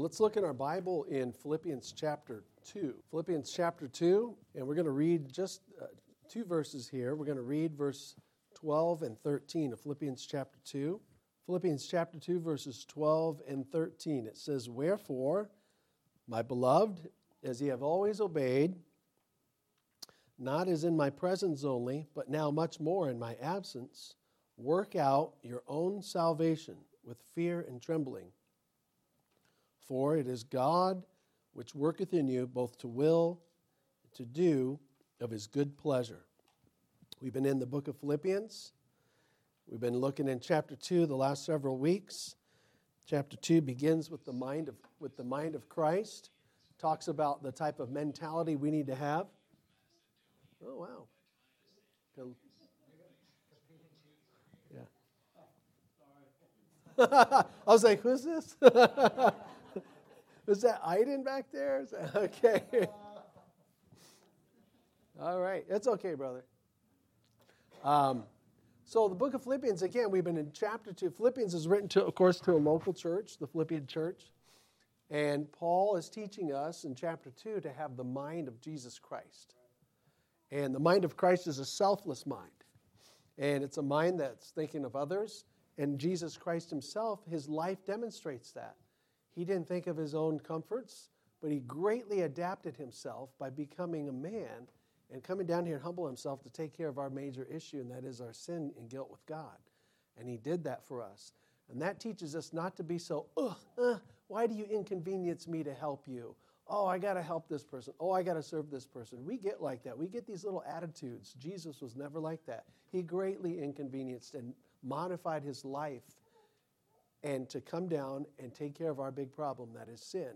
Let's look in our Bible in Philippians chapter 2. Philippians chapter 2, and we're going to read just uh, two verses here. We're going to read verse 12 and 13 of Philippians chapter 2. Philippians chapter 2, verses 12 and 13. It says, Wherefore, my beloved, as ye have always obeyed, not as in my presence only, but now much more in my absence, work out your own salvation with fear and trembling. For it is God which worketh in you both to will and to do of his good pleasure. We've been in the book of Philippians. We've been looking in chapter 2 the last several weeks. Chapter 2 begins with the mind of, with the mind of Christ, talks about the type of mentality we need to have. Oh, wow. Yeah. I was like, who's this? Is that Iden back there? That, okay. All right. It's okay, brother. Um, so the book of Philippians, again, we've been in chapter 2. Philippians is written, to, of course, to a local church, the Philippian church. And Paul is teaching us in chapter 2 to have the mind of Jesus Christ. And the mind of Christ is a selfless mind. And it's a mind that's thinking of others. And Jesus Christ himself, his life demonstrates that. He didn't think of his own comforts, but he greatly adapted himself by becoming a man and coming down here and humble himself to take care of our major issue, and that is our sin and guilt with God. And he did that for us. And that teaches us not to be so, ugh, uh, why do you inconvenience me to help you? Oh, I got to help this person. Oh, I got to serve this person. We get like that. We get these little attitudes. Jesus was never like that. He greatly inconvenienced and modified his life and to come down and take care of our big problem that is sin.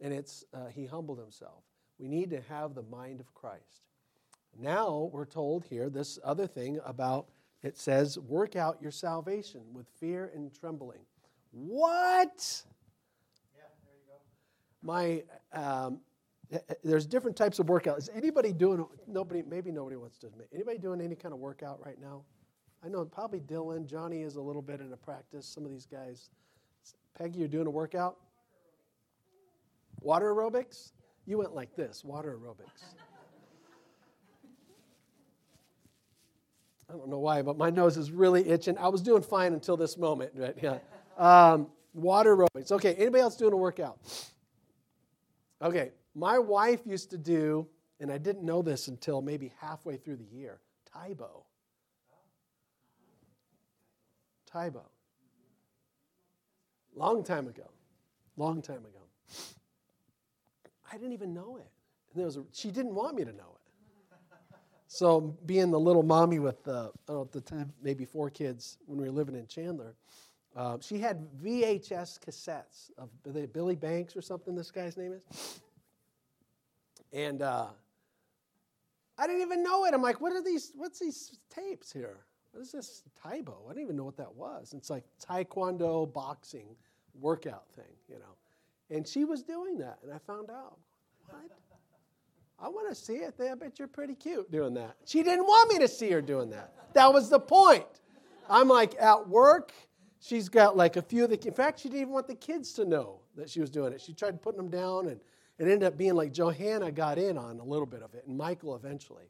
And it's uh, he humbled himself. We need to have the mind of Christ. Now we're told here this other thing about it says, work out your salvation with fear and trembling. What? Yeah, there you go. My, um, eh, eh, there's different types of workout. Is anybody doing, nobody, maybe nobody wants to admit, anybody doing any kind of workout right now? I know probably Dylan, Johnny is a little bit in a practice. Some of these guys. Peggy, you're doing a workout? Water aerobics? You went like this water aerobics. I don't know why, but my nose is really itching. I was doing fine until this moment, right? Yeah. Um, water aerobics. Okay, anybody else doing a workout? Okay, my wife used to do, and I didn't know this until maybe halfway through the year, Tae Bo. Tae Bo. Long time ago. Long time ago. I didn't even know it. And there was a, she didn't want me to know it. So, being the little mommy with, oh, at the time, maybe four kids when we were living in Chandler, uh, she had VHS cassettes of Billy Banks or something, this guy's name is. And uh, I didn't even know it. I'm like, what are these, what's these tapes here? What is this Tae Bo? I don't even know what that was. It's like Taekwondo boxing workout thing, you know. And she was doing that, and I found out. What? I want to see it. I bet you're pretty cute doing that. She didn't want me to see her doing that. That was the point. I'm like at work. She's got like a few of the. In fact, she didn't even want the kids to know that she was doing it. She tried putting them down, and it ended up being like Johanna got in on a little bit of it, and Michael eventually.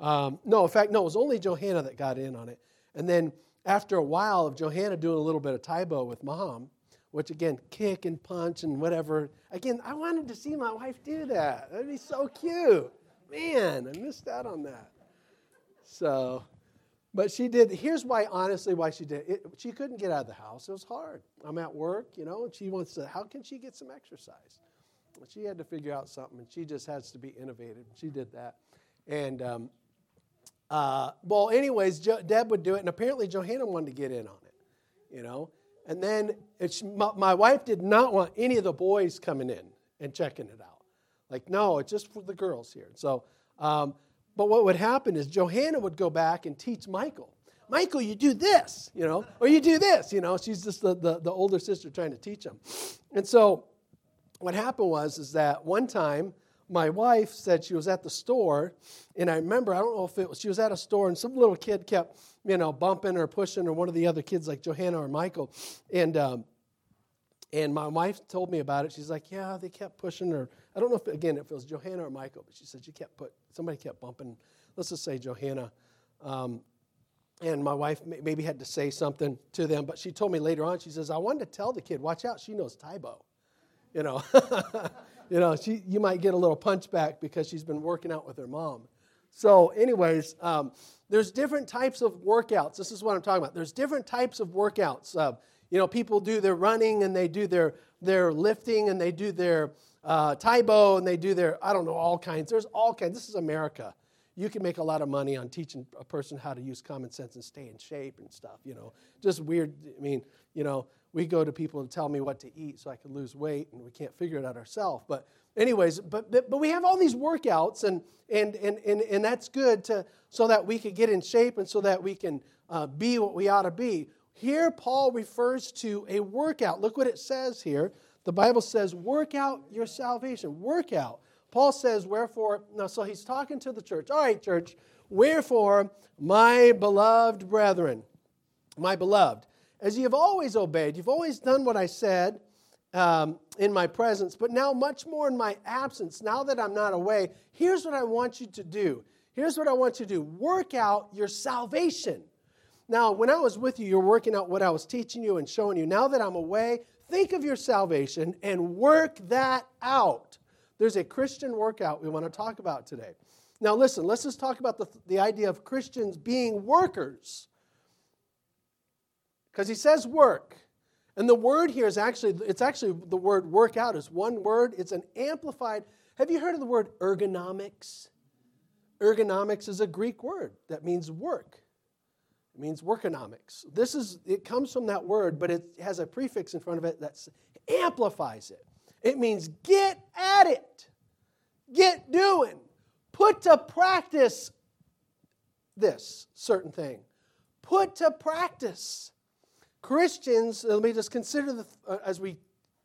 Um, no, in fact, no, it was only Johanna that got in on it. And then after a while of Johanna doing a little bit of Tae Bo with mom, which again, kick and punch and whatever. Again, I wanted to see my wife do that. That'd be so cute. Man, I missed out on that. So, but she did. Here's why, honestly, why she did it. She couldn't get out of the house. It was hard. I'm at work, you know, and she wants to, how can she get some exercise? She had to figure out something, and she just has to be innovative. She did that. And um, uh, well, anyways, jo- Deb would do it, and apparently Johanna wanted to get in on it, you know. And then my, my, wife did not want any of the boys coming in and checking it out. Like, no, it's just for the girls here. So, um, but what would happen is Johanna would go back and teach Michael. Michael, you do this, you know, or you do this, you know. She's just the, the, the older sister trying to teach him. And so what happened was is that one time my wife said she was at the store, and I remember, I don't know if it was, she was at a store, and some little kid kept, you know, bumping or pushing, or one of the other kids, like Johanna or Michael. And, um, And my wife told me about it. She's like, yeah, they kept pushing her. I don't know if, again, if it was Johanna or Michael, but she said she kept put, somebody kept bumping, let's just say Johanna. Um, and my wife maybe had to say something to them, but she told me later on, she says, I wanted to tell the kid, watch out, she knows Tae Bo. You know, you know, she, you might get a little punchback because she's been working out with her mom. So, anyways, um, there's different types of workouts. This is what I'm talking about. There's different types of workouts. Uh, you know, people do their running and they do their, their lifting and they do their uh, Tae Bo and they do their, I don't know, all kinds. There's all kinds. This is America. You can make a lot of money on teaching a person how to use common sense and stay in shape and stuff, you know. Just weird. I mean, you know, we go to people and tell me what to eat so I can lose weight and we can't figure it out ourselves. But anyways, but, but, we have all these workouts and, and, and, and, and that's good to, so that we can get in shape and so that we can uh, be what we ought to be. Here, Paul refers to a workout. Look what it says here. The Bible says, work out your salvation. Work out. Paul says, wherefore, now, so he's talking to the church. All right, church, wherefore, my beloved brethren, my beloved, as you have always obeyed, you've always done what I said um, in my presence, but now much more in my absence, now that I'm not away, here's what I want you to do. Here's what I want you to do work out your salvation now, when I was with you, you're working out what I was teaching you and showing you. Now that I'm away, think of your salvation and work that out. There's a Christian workout we want to talk about today. Now, listen, let's just talk about the, the idea of Christians being workers. Because he says work. And the word here is actually, it's actually the word work out is one word. It's an amplified. Have you heard of the word ergonomics? Ergonomics is a Greek word that means work. It means workonomics. This is it comes from that word, but it has a prefix in front of it that amplifies it. It means get at it. Get doing. Put to practice this certain thing. Put to practice. Christians, let me just consider the, uh, as we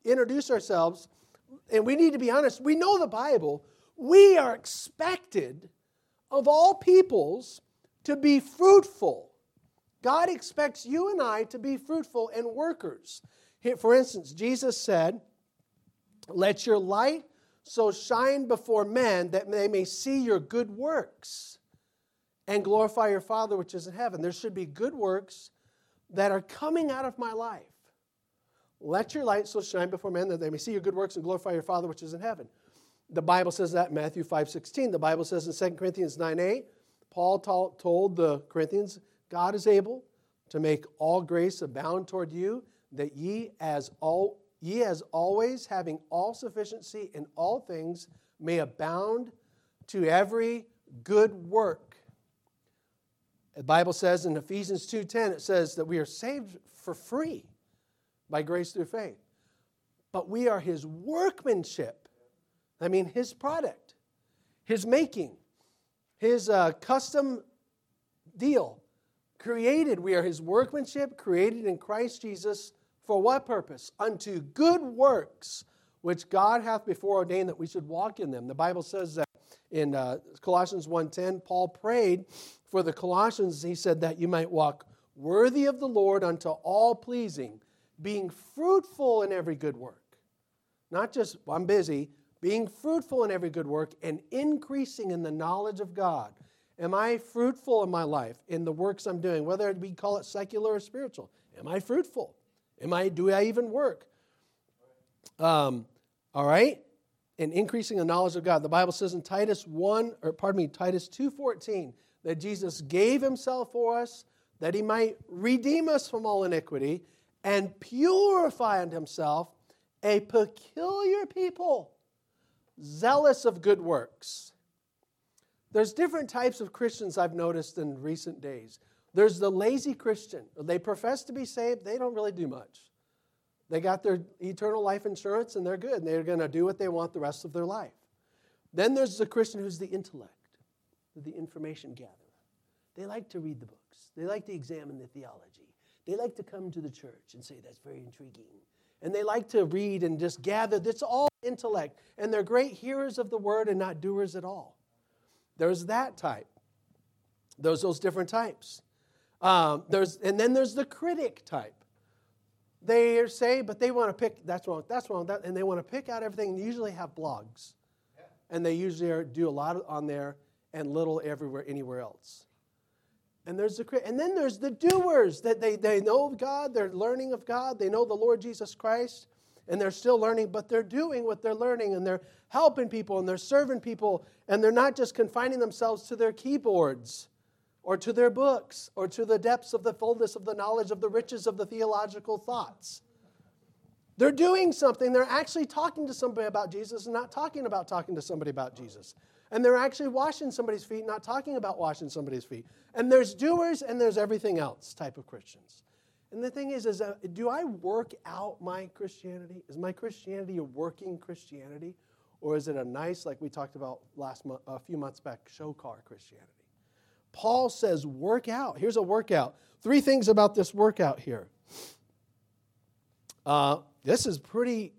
introduce ourselves, and we need to be honest, we know the Bible. We are expected of all peoples to be fruitful God expects you and I to be fruitful and workers. For instance, Jesus said, Let your light so shine before men that they may see your good works and glorify your Father which is in heaven. There should be good works that are coming out of my life. Let your light so shine before men that they may see your good works and glorify your Father which is in heaven. The Bible says that in Matthew 5 16. The Bible says in 2 Corinthians 9 8, Paul told the Corinthians, God is able to make all grace abound toward you, that ye as all ye as always having all sufficiency in all things may abound to every good work. The Bible says in Ephesians 2:10 it says that we are saved for free by grace through faith. But we are his workmanship. I mean his product, his making, his uh, custom deal created, we are his workmanship, created in Christ Jesus for what purpose? Unto good works, which God hath before ordained that we should walk in them. The Bible says that in uh, Colossians 1.10, Paul prayed for the Colossians, he said that you might walk worthy of the Lord unto all pleasing, being fruitful in every good work. Not just, well, I'm busy, being fruitful in every good work and increasing in the knowledge of God Am I fruitful in my life in the works I'm doing, whether we call it secular or spiritual? Am I fruitful? Am I? Do I even work? Um, all right, and increasing the knowledge of God. The Bible says in Titus one, or pardon me, Titus two fourteen, that Jesus gave Himself for us that He might redeem us from all iniquity and purify unto Himself a peculiar people, zealous of good works. There's different types of Christians I've noticed in recent days. There's the lazy Christian. They profess to be saved, they don't really do much. They got their eternal life insurance and they're good. And they're going to do what they want the rest of their life. Then there's the Christian who's the intellect, the information gatherer. They like to read the books, they like to examine the theology, they like to come to the church and say, that's very intriguing. And they like to read and just gather. That's all intellect. And they're great hearers of the word and not doers at all. There's that type. There's those different types. Um, there's, and then there's the critic type. they say, but they want to pick, that's wrong, that's wrong, that, and they want to pick out everything. And usually have blogs. And they usually are, do a lot on there and little everywhere, anywhere else. And there's the and then there's the doers that they, they know God, they're learning of God, they know the Lord Jesus Christ, and they're still learning, but they're doing what they're learning and they're helping people and they're serving people, and they're not just confining themselves to their keyboards or to their books or to the depths of the fullness of the knowledge of the riches of the theological thoughts. They're doing something. They're actually talking to somebody about Jesus and not talking about talking to somebody about Jesus. And they're actually washing somebody's feet, not talking about washing somebody's feet. And there's doers and there's everything else type of Christians. And the thing is, is uh, do I work out my Christianity? Is my Christianity a working Christianity? Or is it a nice, like we talked about last a few months back, show car Christianity? Paul says, work out. Here's a workout. Three things about this workout here. Uh, this is pretty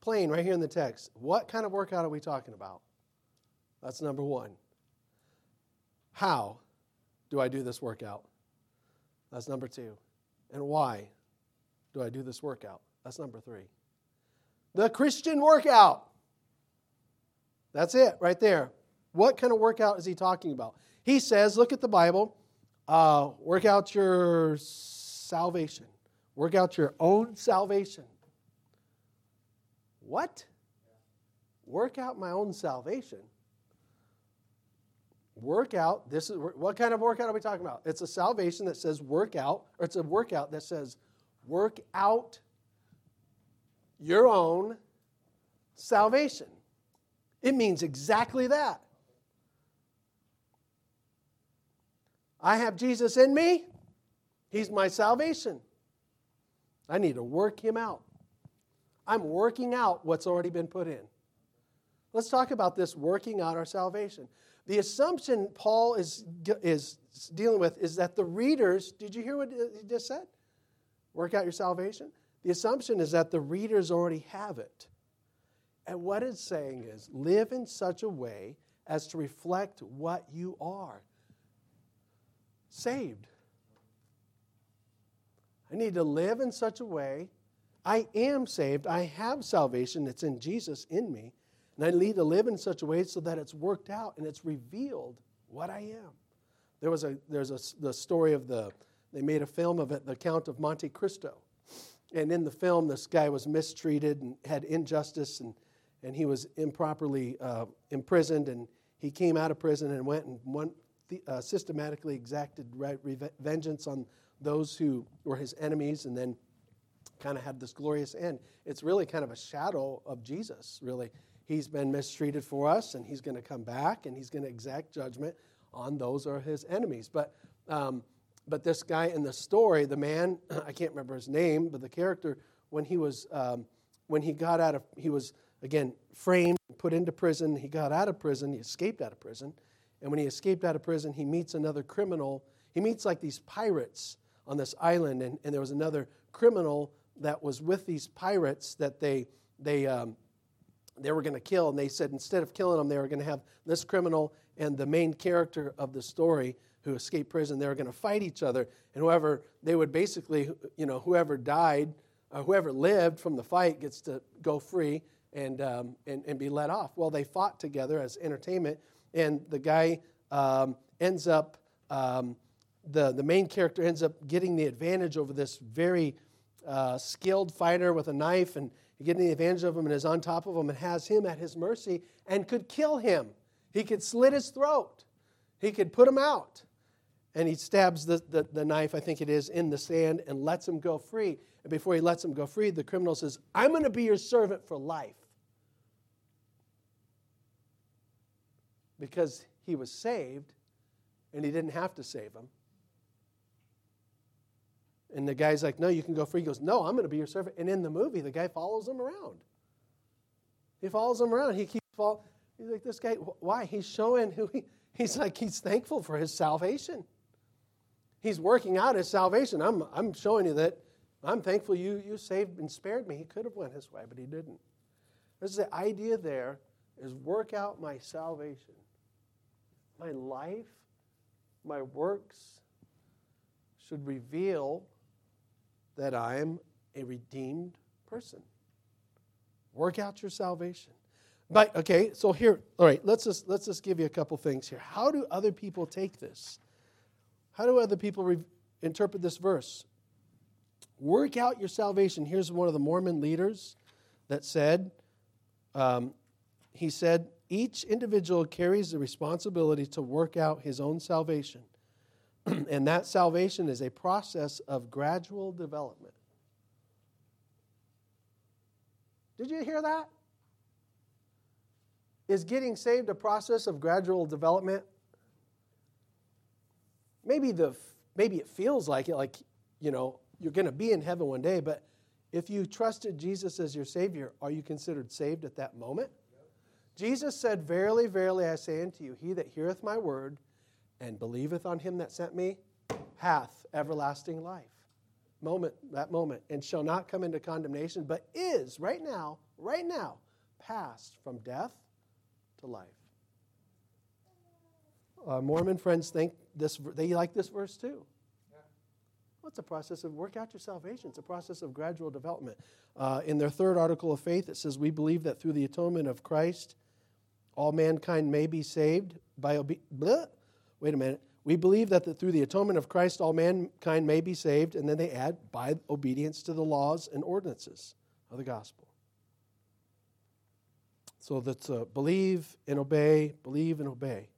plain right here in the text. What kind of workout are we talking about? That's number one. How do I do this workout? That's number two. And why do I do this workout? That's number three. The Christian workout. That's it right there. What kind of workout is he talking about? He says, look at the Bible, uh, work out your salvation, work out your own salvation. What? Work out my own salvation. Work out, this is what kind of workout are we talking about? It's a salvation that says work out, or it's a workout that says work out your own salvation. It means exactly that. I have Jesus in me, He's my salvation. I need to work Him out. I'm working out what's already been put in. Let's talk about this working out our salvation. The assumption Paul is, is dealing with is that the readers, did you hear what he just said? Work out your salvation? The assumption is that the readers already have it. And what it's saying is live in such a way as to reflect what you are saved. I need to live in such a way. I am saved. I have salvation. It's in Jesus in me. And I need to live in such a way so that it's worked out and it's revealed what I am. There was a there's a the story of the they made a film of it, the Count of Monte Cristo. And in the film, this guy was mistreated and had injustice, and, and he was improperly uh, imprisoned. And he came out of prison and went and won, uh, systematically exacted vengeance on those who were his enemies and then kind of had this glorious end. It's really kind of a shadow of Jesus, really. He's been mistreated for us, and he's going to come back and he's going to exact judgment on those are his enemies. But, um, but this guy in the story, the man, I can't remember his name, but the character, when he was, um, when he got out of, he was, again, framed, put into prison. He got out of prison, he escaped out of prison. And when he escaped out of prison, he meets another criminal. He meets like these pirates on this island, and, and there was another criminal that was with these pirates that they they um, they were going to kill, and they said instead of killing them, they were going to have this criminal and the main character of the story who escaped prison. They were going to fight each other, and whoever they would basically, you know, whoever died, uh, whoever lived from the fight gets to go free and, um, and and be let off. Well, they fought together as entertainment, and the guy um, ends up, um, the, the main character ends up getting the advantage over this very uh, skilled fighter with a knife and getting the advantage of him and is on top of him and has him at his mercy and could kill him. He could slit his throat. He could put him out. And he stabs the, the, the, knife, I think it is, in the sand and lets him go free. And before he lets him go free, the criminal says, I'm going to be your servant for life. Because he was saved and he didn't have to save him. And the guy's like, No, you can go free. He goes, No, I'm going to be your servant. And in the movie, the guy follows him around. He follows him around. He keeps following. He's like, This guy, why? He's showing who he, he's like, he's thankful for his salvation. He's working out his salvation. I'm, I'm showing you that I'm thankful you, you saved and spared me. He could have went his way, but he didn't. There's the idea there is work out my salvation my life, my works should reveal that I am a redeemed person. Work out your salvation. But okay, so here, all right, let's just let's just give you a couple things here. How do other people take this? How do other people re- interpret this verse? Work out your salvation. Here's one of the Mormon leaders that said, um, he said, each individual carries the responsibility to work out his own salvation. and that salvation is a process of gradual development. Did you hear that? Is getting saved a process of gradual development? Maybe the maybe it feels like it like, you know, you're going to be in heaven one day, but if you trusted Jesus as your savior, are you considered saved at that moment? Jesus said, Verily, verily, I say unto you, he that heareth my word and believeth on him that sent me hath everlasting life. Moment, that moment, and shall not come into condemnation, but is right now, right now, passed from death to life. Our Mormon friends think this, they like this verse too. Well, it's a process of work out your salvation. It's a process of gradual development. Uh, in their third article of faith, it says, We believe that through the atonement of Christ, all mankind may be saved by obe- Wait a minute. We believe that the, through the atonement of Christ, all mankind may be saved, and then they add, by obedience to the laws and ordinances of the gospel. So that's uh, believe and obey, believe and obey.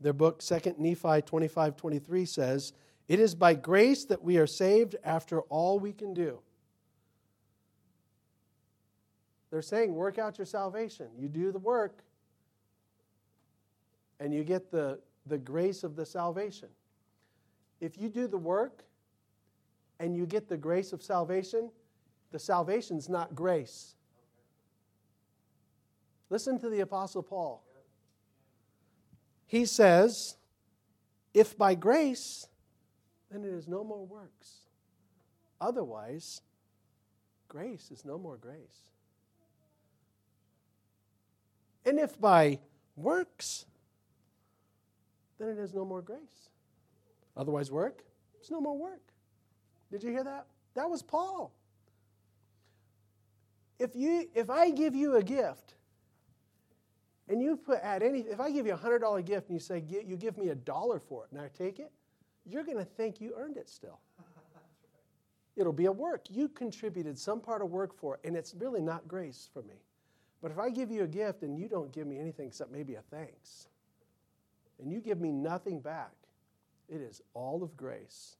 Their book, 2nd Nephi 25 23, says, It is by grace that we are saved after all we can do. They're saying, work out your salvation. You do the work, and you get the, the grace of the salvation. If you do the work and you get the grace of salvation, the salvation's not grace. Listen to the Apostle Paul. He says, If by grace, then it is no more works. Otherwise, grace is no more grace. And if by works, then it is no more grace. Otherwise, work, it's no more work. Did you hear that? That was Paul. If you if I give you a gift and you put at any if I give you a hundred dollar gift and you say you give me a dollar for it and I take it, you're going to think you earned it still. It'll be a work. You contributed some part of work for it, and it's really not grace for me. But if I give you a gift and you don't give me anything except maybe a thanks, and you give me nothing back, it is all of grace.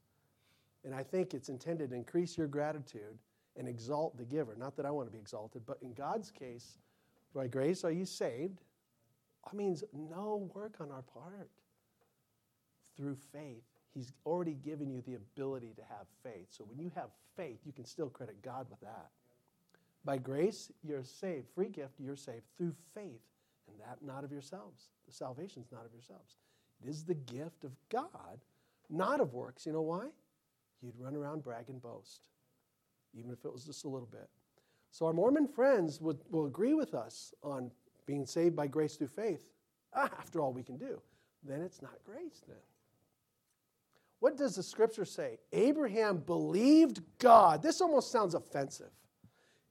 And I think it's intended to increase your gratitude and exalt the giver. Not that I want to be exalted, but in God's case, by grace are you saved? That means no work on our part. Through faith. He's already given you the ability to have faith. So when you have faith, you can still credit God with that. By grace, you're saved. Free gift, you're saved through faith, and that not of yourselves. The salvation is not of yourselves. It is the gift of God, not of works. You know why? You'd run around, brag, and boast, even if it was just a little bit. So our Mormon friends would, will agree with us on being saved by grace through faith. Ah, after all we can do. Then it's not grace, then. What does the scripture say? Abraham believed God. This almost sounds offensive.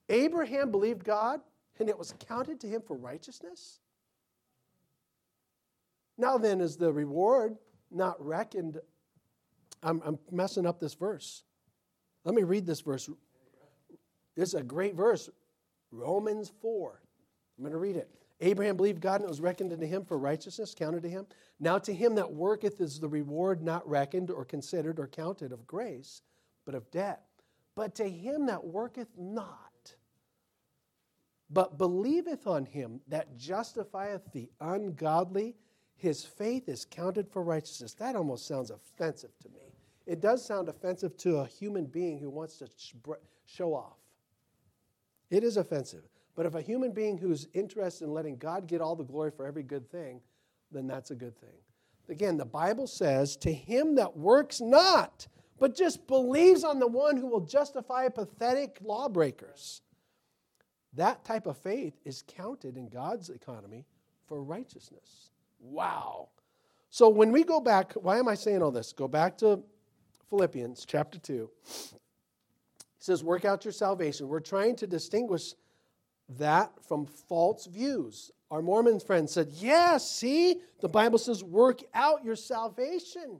Abraham believed God, and it was counted to him for righteousness. Now, then, is the reward not reckoned? I'm, I'm messing up this verse. Let me read this verse. This is a great verse Romans 4. I'm going to read it. Abraham believed God and it was reckoned unto him for righteousness, counted to him. Now to him that worketh is the reward not reckoned or considered or counted of grace, but of debt. But to him that worketh not, but believeth on him that justifieth the ungodly, his faith is counted for righteousness. That almost sounds offensive to me. It does sound offensive to a human being who wants to show off. It is offensive. But if a human being who's interested in letting God get all the glory for every good thing, then that's a good thing. Again, the Bible says, To him that works not, but just believes on the one who will justify pathetic lawbreakers. That type of faith is counted in God's economy for righteousness. Wow. So when we go back, why am I saying all this? Go back to Philippians chapter 2. He says, work out your salvation. We're trying to distinguish that from false views. Our Mormon friend said, Yeah, see, the Bible says, work out your salvation.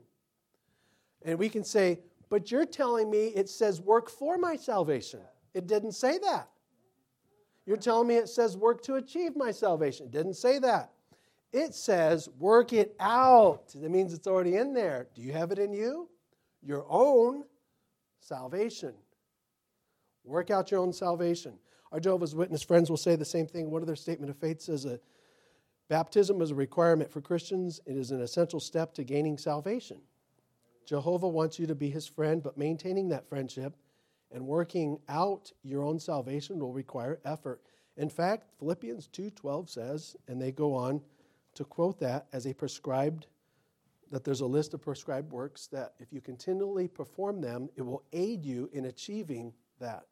And we can say, But you're telling me it says, work for my salvation. It didn't say that. You're telling me it says, work to achieve my salvation. It didn't say that. It says, work it out. That means it's already in there. Do you have it in you? Your own salvation. Work out your own salvation. Our Jehovah's Witness friends will say the same thing. One of their statement of faith says that baptism is a requirement for Christians. It is an essential step to gaining salvation. Jehovah wants you to be his friend, but maintaining that friendship and working out your own salvation will require effort. In fact, Philippians 2:12 says, and they go on to quote that as a prescribed that there's a list of prescribed works that if you continually perform them, it will aid you in achieving that.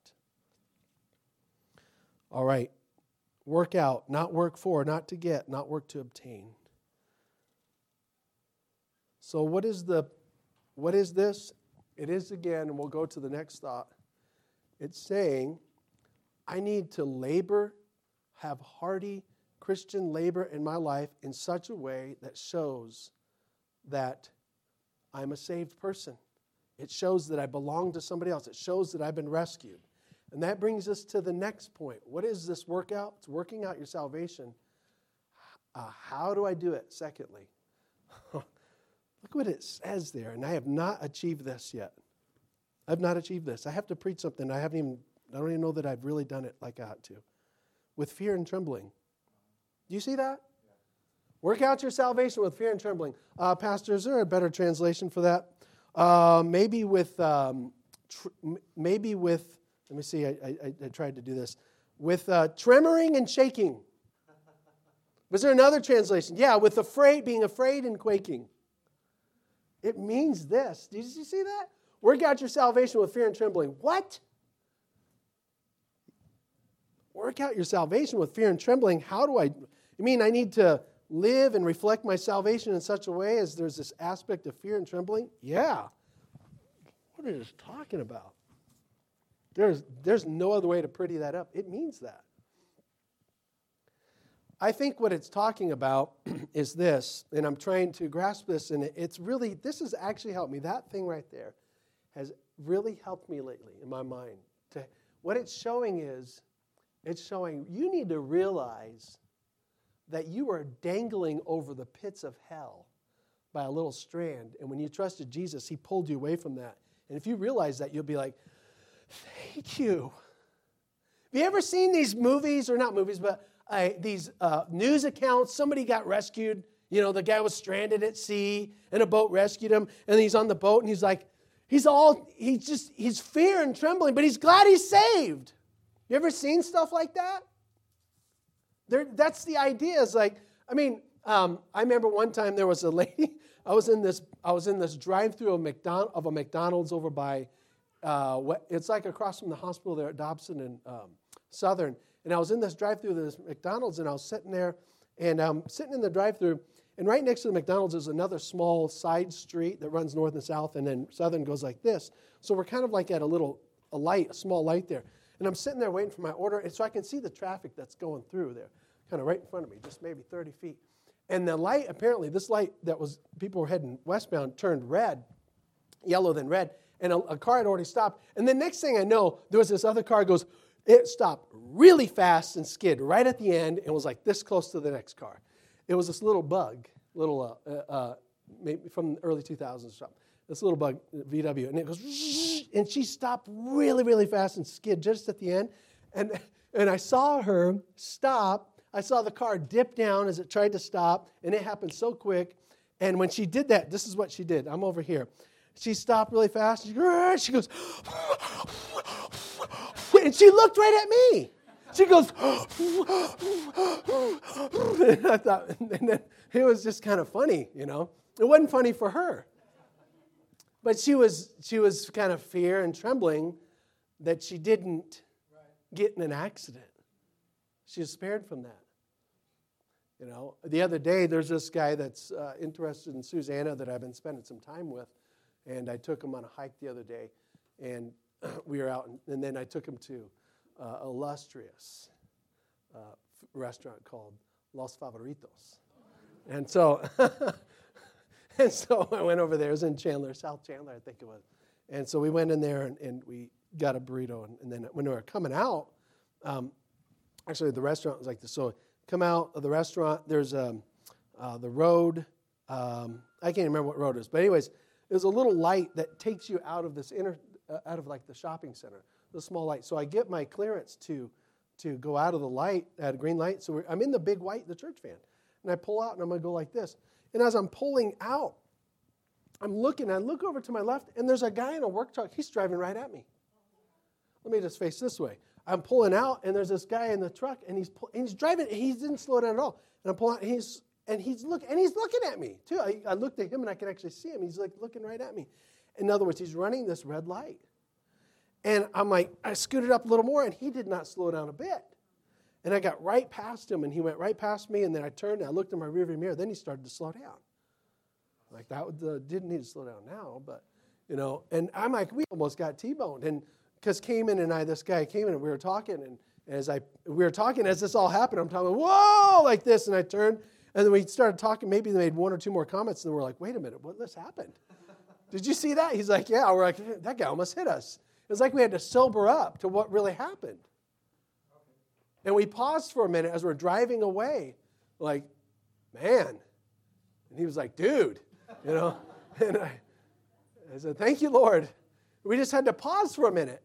All right. Work out, not work for, not to get, not work to obtain. So what is the what is this? It is again, and we'll go to the next thought. It's saying, I need to labor, have hearty Christian labor in my life in such a way that shows that I'm a saved person. It shows that I belong to somebody else. It shows that I've been rescued. And that brings us to the next point. What is this workout? It's working out your salvation. Uh, how do I do it? Secondly, look what it says there. And I have not achieved this yet. I've not achieved this. I have to preach something. I haven't even, I don't even know that I've really done it like I ought to. With fear and trembling. Do you see that? Work out your salvation with fear and trembling. Uh, Pastor, is there a better translation for that? Uh, maybe with, um, tr- maybe with, let me see, I, I, I tried to do this. With uh, tremoring and shaking. Was there another translation? Yeah, with afraid, being afraid and quaking. It means this. Did you see that? Work out your salvation with fear and trembling. What? Work out your salvation with fear and trembling. How do I? You mean I need to live and reflect my salvation in such a way as there's this aspect of fear and trembling? Yeah. What are you talking about? There's, there's no other way to pretty that up. It means that. I think what it's talking about is this, and I'm trying to grasp this, and it's really, this has actually helped me. That thing right there has really helped me lately in my mind. To, what it's showing is, it's showing you need to realize that you are dangling over the pits of hell by a little strand. And when you trusted Jesus, He pulled you away from that. And if you realize that, you'll be like, thank you. Have you ever seen these movies, or not movies, but uh, these uh, news accounts? Somebody got rescued. You know, the guy was stranded at sea, and a boat rescued him, and he's on the boat, and he's like, he's all, he's just, he's fear and trembling, but he's glad he's saved. You ever seen stuff like that? There, that's the idea. Is like, I mean, um, I remember one time there was a lady. I was in this. I was in this drive-through of, of a McDonald's over by. Uh, it's like across from the hospital there at Dobson and um, Southern. And I was in this drive-through of this McDonald's, and I was sitting there, and I'm um, sitting in the drive-through, and right next to the McDonald's is another small side street that runs north and south, and then Southern goes like this. So we're kind of like at a little a light, a small light there. And I'm sitting there waiting for my order, and so I can see the traffic that's going through there kind of right in front of me, just maybe 30 feet. And the light, apparently, this light that was, people were heading westbound turned red, yellow then red, and a, a car had already stopped. And the next thing I know, there was this other car goes, it stopped really fast and skid right at the end and was like this close to the next car. It was this little bug, little, uh, uh, uh maybe from the early 2000s or something. This little bug, VW, and it goes, and she stopped really, really fast and skid just at the end. And, and I saw her stop I saw the car dip down as it tried to stop, and it happened so quick. And when she did that, this is what she did. I'm over here. She stopped really fast. She she goes and she looked right at me. She goes, and I thought, and then it was just kind of funny, you know. It wasn't funny for her, but she was she was kind of fear and trembling that she didn't get in an accident. She was spared from that. You know, the other day, there's this guy that's uh, interested in Susanna that I've been spending some time with, and I took him on a hike the other day, and we were out, and, and then I took him to uh, illustrious uh, f- restaurant called Los Favoritos. And so, and so I went over there. It was in Chandler, South Chandler, I think it was. And so we went in there and, and we got a burrito. And, and, then when we were coming out, um, actually the restaurant was like this. So come out of the restaurant. There's um, uh, the road. Um, I can't remember what road it is, but anyways, there's a little light that takes you out of this inner, uh, out of like the shopping center. The small light. So I get my clearance to to go out of the light at a green light. So I'm in the big white, the church van, and I pull out and I'm going to go like this. And as I'm pulling out, I'm looking. I look over to my left, and there's a guy in a work truck. He's driving right at me. Let me just face this way. I'm pulling out, and there's this guy in the truck, and he's pull, and he's driving. He didn't slow down at all. And I'm pulling out, and he's and he's look and he's looking at me too. I, I looked at him, and I can actually see him. He's like looking right at me. In other words, he's running this red light. And I'm like, I scooted up a little more, and he did not slow down a bit. And I got right past him, and he went right past me, and then I turned and I looked in my rearview mirror. Then he started to slow down. Like that uh, didn't need to slow down now, but you know. And I'm like, we almost got T-boned, and because Cayman and I, this guy came in, and we were talking, and as I we were talking as this all happened, I'm talking, whoa, like this, and I turned, and then we started talking. Maybe they made one or two more comments, and we're like, wait a minute, what this happened? Did you see that? He's like, yeah. We're like, that guy almost hit us. It was like we had to sober up to what really happened. And we paused for a minute as we're driving away, like, man. And he was like, dude, you know. And I, I said, thank you, Lord. We just had to pause for a minute.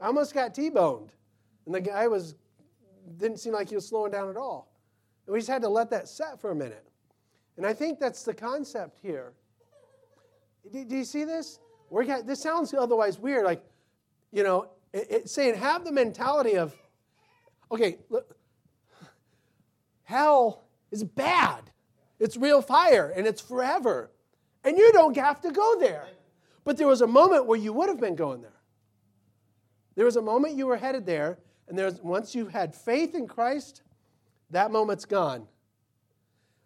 I almost got T-boned. And the guy was didn't seem like he was slowing down at all. And we just had to let that set for a minute. And I think that's the concept here. Do, do you see this? We're, this sounds otherwise weird. Like, you know, it, it's saying have the mentality of, okay, look, hell is bad. It's real fire and it's forever. And you don't have to go there. But there was a moment where you would have been going there. There was a moment you were headed there, and there's once you had faith in Christ, that moment's gone.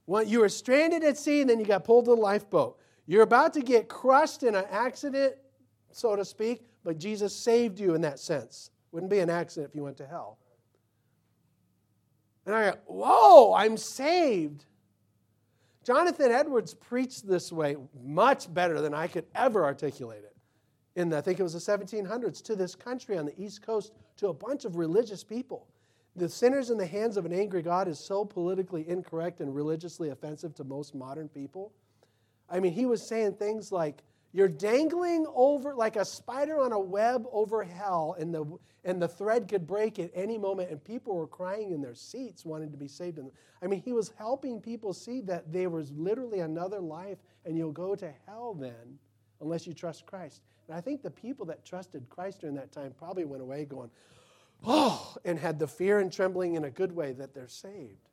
When you were stranded at sea, and then you got pulled to the lifeboat. You're about to get crushed in an accident, so to speak, but Jesus saved you in that sense. Wouldn't be an accident if you went to hell. And I go, whoa, I'm saved. Jonathan Edwards preached this way much better than I could ever articulate it. In, I think it was the 1700s, to this country on the East Coast, to a bunch of religious people. The sinners in the hands of an angry God is so politically incorrect and religiously offensive to most modern people. I mean, he was saying things like, you're dangling over like a spider on a web over hell, and the, and the thread could break at any moment, and people were crying in their seats wanting to be saved. I mean, he was helping people see that there was literally another life, and you'll go to hell then unless you trust Christ. And I think the people that trusted Christ during that time probably went away going, oh, and had the fear and trembling in a good way that they're saved.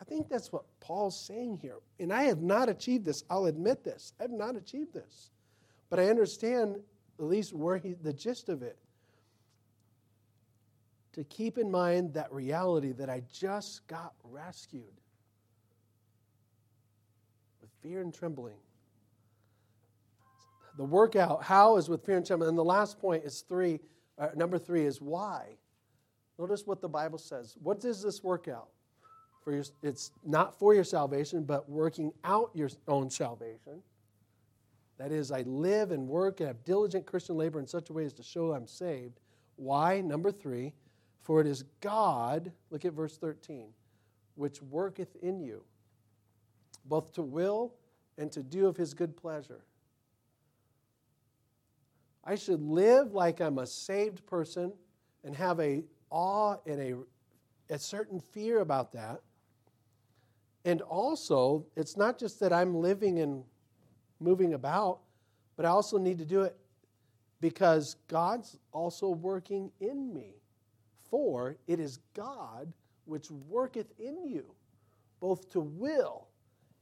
I think that's what Paul's saying here. And I have not achieved this. I'll admit this. I have not achieved this. But I understand at least where he, the gist of it. To keep in mind that reality that I just got rescued with fear and trembling. The workout, how is with fear and trembling. And the last point is three, uh, number three is why. Notice what the Bible says. What does this workout? For your, it's not for your salvation, but working out your own salvation. That is, I live and work and have diligent Christian labor in such a way as to show I'm saved. Why? Number three, for it is God, look at verse 13, which worketh in you, both to will and to do of his good pleasure. I should live like I'm a saved person and have a awe and a, a certain fear about that. And also, it's not just that I'm living and moving about, but I also need to do it because God's also working in me. For it is God which worketh in you, both to will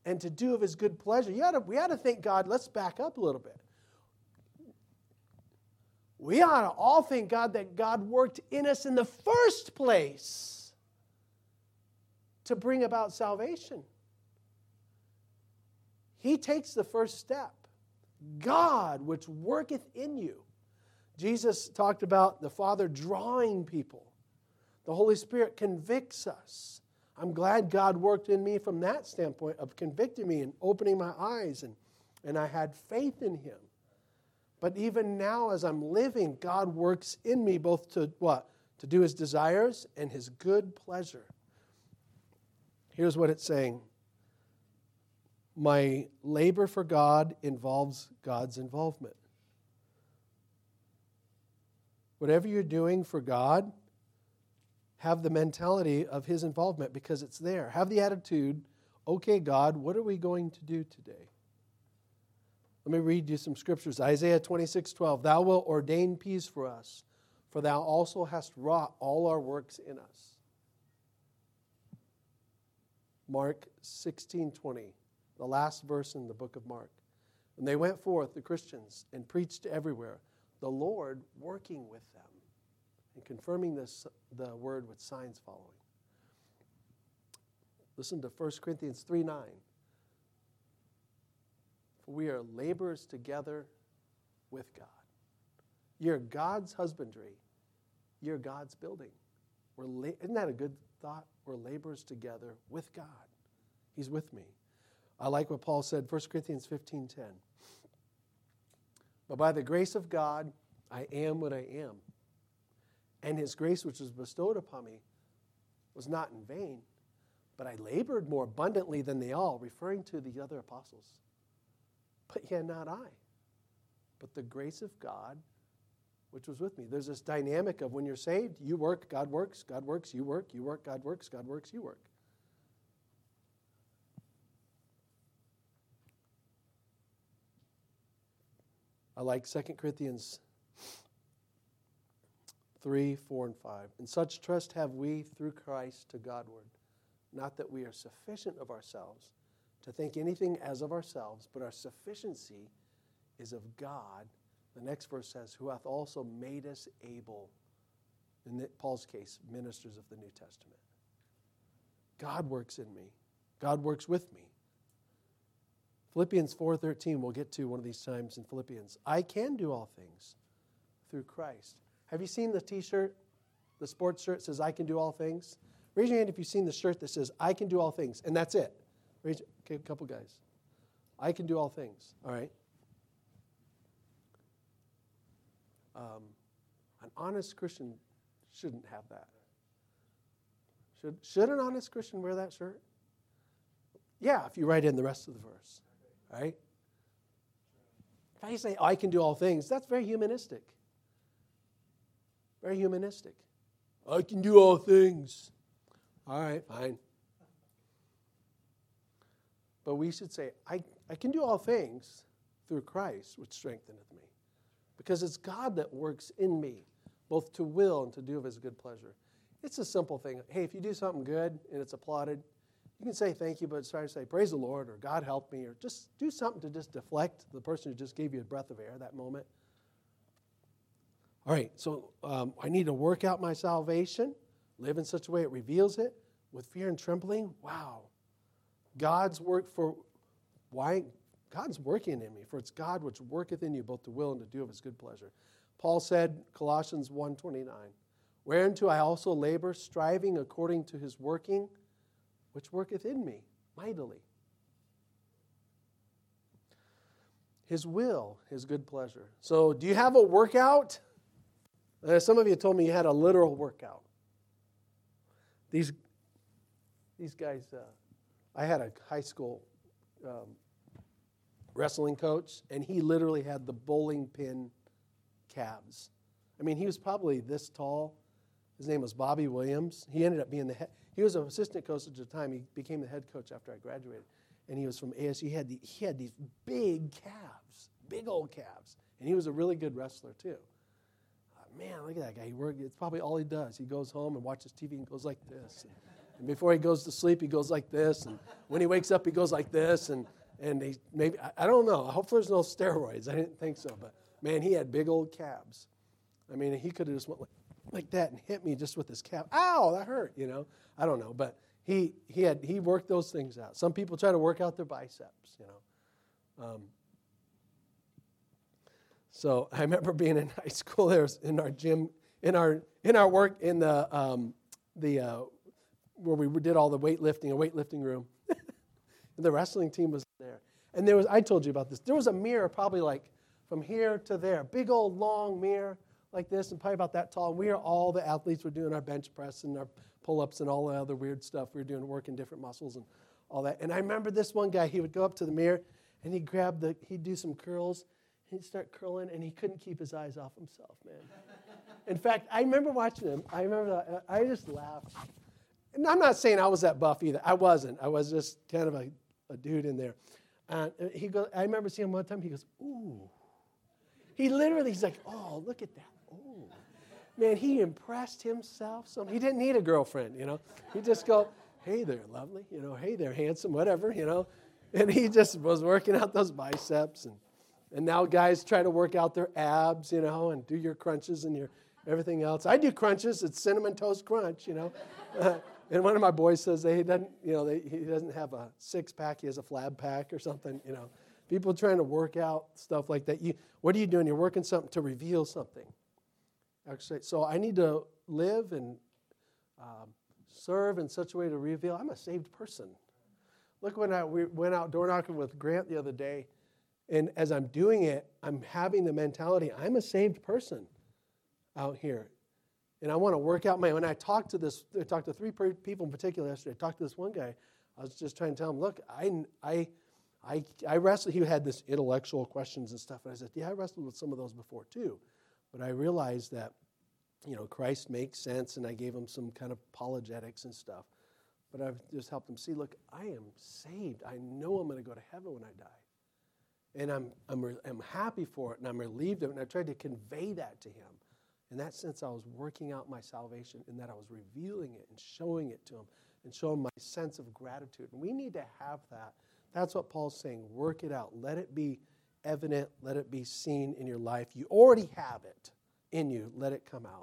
and to do of his good pleasure. You ought we ought to thank God. Let's back up a little bit. We ought to all thank God that God worked in us in the first place to bring about salvation. He takes the first step. God, which worketh in you. Jesus talked about the Father drawing people. The Holy Spirit convicts us. I'm glad God worked in me from that standpoint of convicting me and opening my eyes, and, and I had faith in Him. But even now, as I'm living, God works in me both to what? To do His desires and His good pleasure. Here's what it's saying My labor for God involves God's involvement. Whatever you're doing for God, have the mentality of His involvement because it's there. Have the attitude, okay, God, what are we going to do today? Let me read you some scriptures. Isaiah 26 12. Thou wilt ordain peace for us, for thou also hast wrought all our works in us. Mark 16 20, the last verse in the book of Mark. And they went forth, the Christians, and preached everywhere, the Lord working with them and confirming this, the word with signs following. Listen to 1 Corinthians 3 9. For we are laborers together with God. You're God's husbandry, you're God's building. We're la- isn't that a good thought? We're laborers together with God. He's with me. I like what Paul said, 1 Corinthians 15 10. But by the grace of God, I am what I am. And his grace, which was bestowed upon me, was not in vain, but I labored more abundantly than they all, referring to the other apostles. But yet not I, but the grace of God, which was with me. There's this dynamic of when you're saved, you work, God works, God works, you work, you work, God works, God works, you work. Like 2 Corinthians 3, 4, and 5. And such trust have we through Christ to Godward, not that we are sufficient of ourselves to think anything as of ourselves, but our sufficiency is of God. The next verse says, Who hath also made us able, in Paul's case, ministers of the New Testament. God works in me, God works with me. Philippians 4:13 we'll get to one of these times in Philippians. I can do all things through Christ. Have you seen the t-shirt? The sports shirt says I can do all things. Raise your hand if you've seen the shirt that says I can do all things and that's it. Raise okay, a couple guys. I can do all things. All right. Um, an honest Christian shouldn't have that. Should, should an honest Christian wear that shirt? Yeah, if you write in the rest of the verse right? If I say, I can do all things, that's very humanistic. Very humanistic. I can do all things. All right, fine. But we should say, I, I can do all things through Christ, which strengtheneth me. Because it's God that works in me, both to will and to do of his good pleasure. It's a simple thing. Hey, if you do something good and it's applauded, you can say thank you, but try to say praise the Lord or God help me or just do something to just deflect the person who just gave you a breath of air that moment. All right, so um, I need to work out my salvation, live in such a way it reveals it with fear and trembling. Wow. God's work for why God's working in me, for it's God which worketh in you both to will and to do of his good pleasure. Paul said, Colossians 1.29, Whereunto I also labor, striving according to his working which worketh in me mightily. His will, his good pleasure. So, do you have a workout? Uh, some of you told me you had a literal workout. These, these guys, uh, I had a high school um, wrestling coach, and he literally had the bowling pin calves. I mean, he was probably this tall. His name was Bobby Williams. He ended up being the head. He was an assistant coach at the time. He became the head coach after I graduated. And he was from ASU. He had, the, he had these big calves, big old calves. And he was a really good wrestler, too. Uh, man, look at that guy. He worked, it's probably all he does. He goes home and watches TV and goes like this. And before he goes to sleep, he goes like this. And when he wakes up, he goes like this. And, and he maybe, I, I don't know. Hopefully there's no steroids. I didn't think so. But man, he had big old calves. I mean, he could have just went like, like that and hit me just with his cap. Ow, that hurt, you know. I don't know, but he he had he worked those things out. Some people try to work out their biceps, you know. Um, So I remember being in high school. There was in our gym, in our in our work in the um, the uh, where we did all the weightlifting, a weightlifting room. the wrestling team was there, and there was I told you about this. There was a mirror, probably like from here to there, big old long mirror like this, and probably about that tall. And we are all the athletes We're doing our bench press and our pull ups and all the other weird stuff. We are doing working different muscles and all that. And I remember this one guy. He would go up to the mirror and he'd grab the he'd do some curls he'd start curling, and he couldn't keep his eyes off himself, man. In fact, I remember watching him. I remember that. I just laughed. And I'm not saying I was that buff either. I wasn't. I was just kind of a, a dude in there. And he goes, I remember seeing him one time. He goes, "Ooh." He literally, he's like, "Oh, look at that." Man, he impressed himself. So he didn't need a girlfriend, you know. He just go, "Hey there, lovely," you know. "Hey there, handsome," whatever, you know. And he just was working out those biceps and and now guys try to work out their abs, you know, and do your crunches and your everything else. I do crunches. It's cinnamon toast crunch, you know. And one of my boys says that he doesn't, you know, he doesn't have a six pack. He has a flab pack or something, you know. People trying to work out stuff like that. You, what are you doing? You're working something to reveal something. Actually, so I need to live and um, serve in such a way to reveal I'm a saved person. Look when I we went out door knocking with Grant the other day and as I'm doing it, I'm having the mentality I'm a saved person out here. And I want to work out my. When I talked to this, I talked to three people in particular yesterday. I talked to this one guy. I was just trying to tell him, look, I, I, I, I wrestled. He had this intellectual questions and stuff, and I said, yeah, I wrestled with some of those before too. But I realized that, you know, Christ makes sense, and I gave him some kind of apologetics and stuff. But I've just helped him see, look, I am saved. I know I'm going to go to heaven when I die and I'm, I'm, I'm happy for it and I'm relieved of it. And I tried to convey that to him. In that sense, I was working out my salvation in that I was revealing it and showing it to him and showing my sense of gratitude. And we need to have that. That's what Paul's saying. Work it out. Let it be evident. Let it be seen in your life. You already have it in you. Let it come out.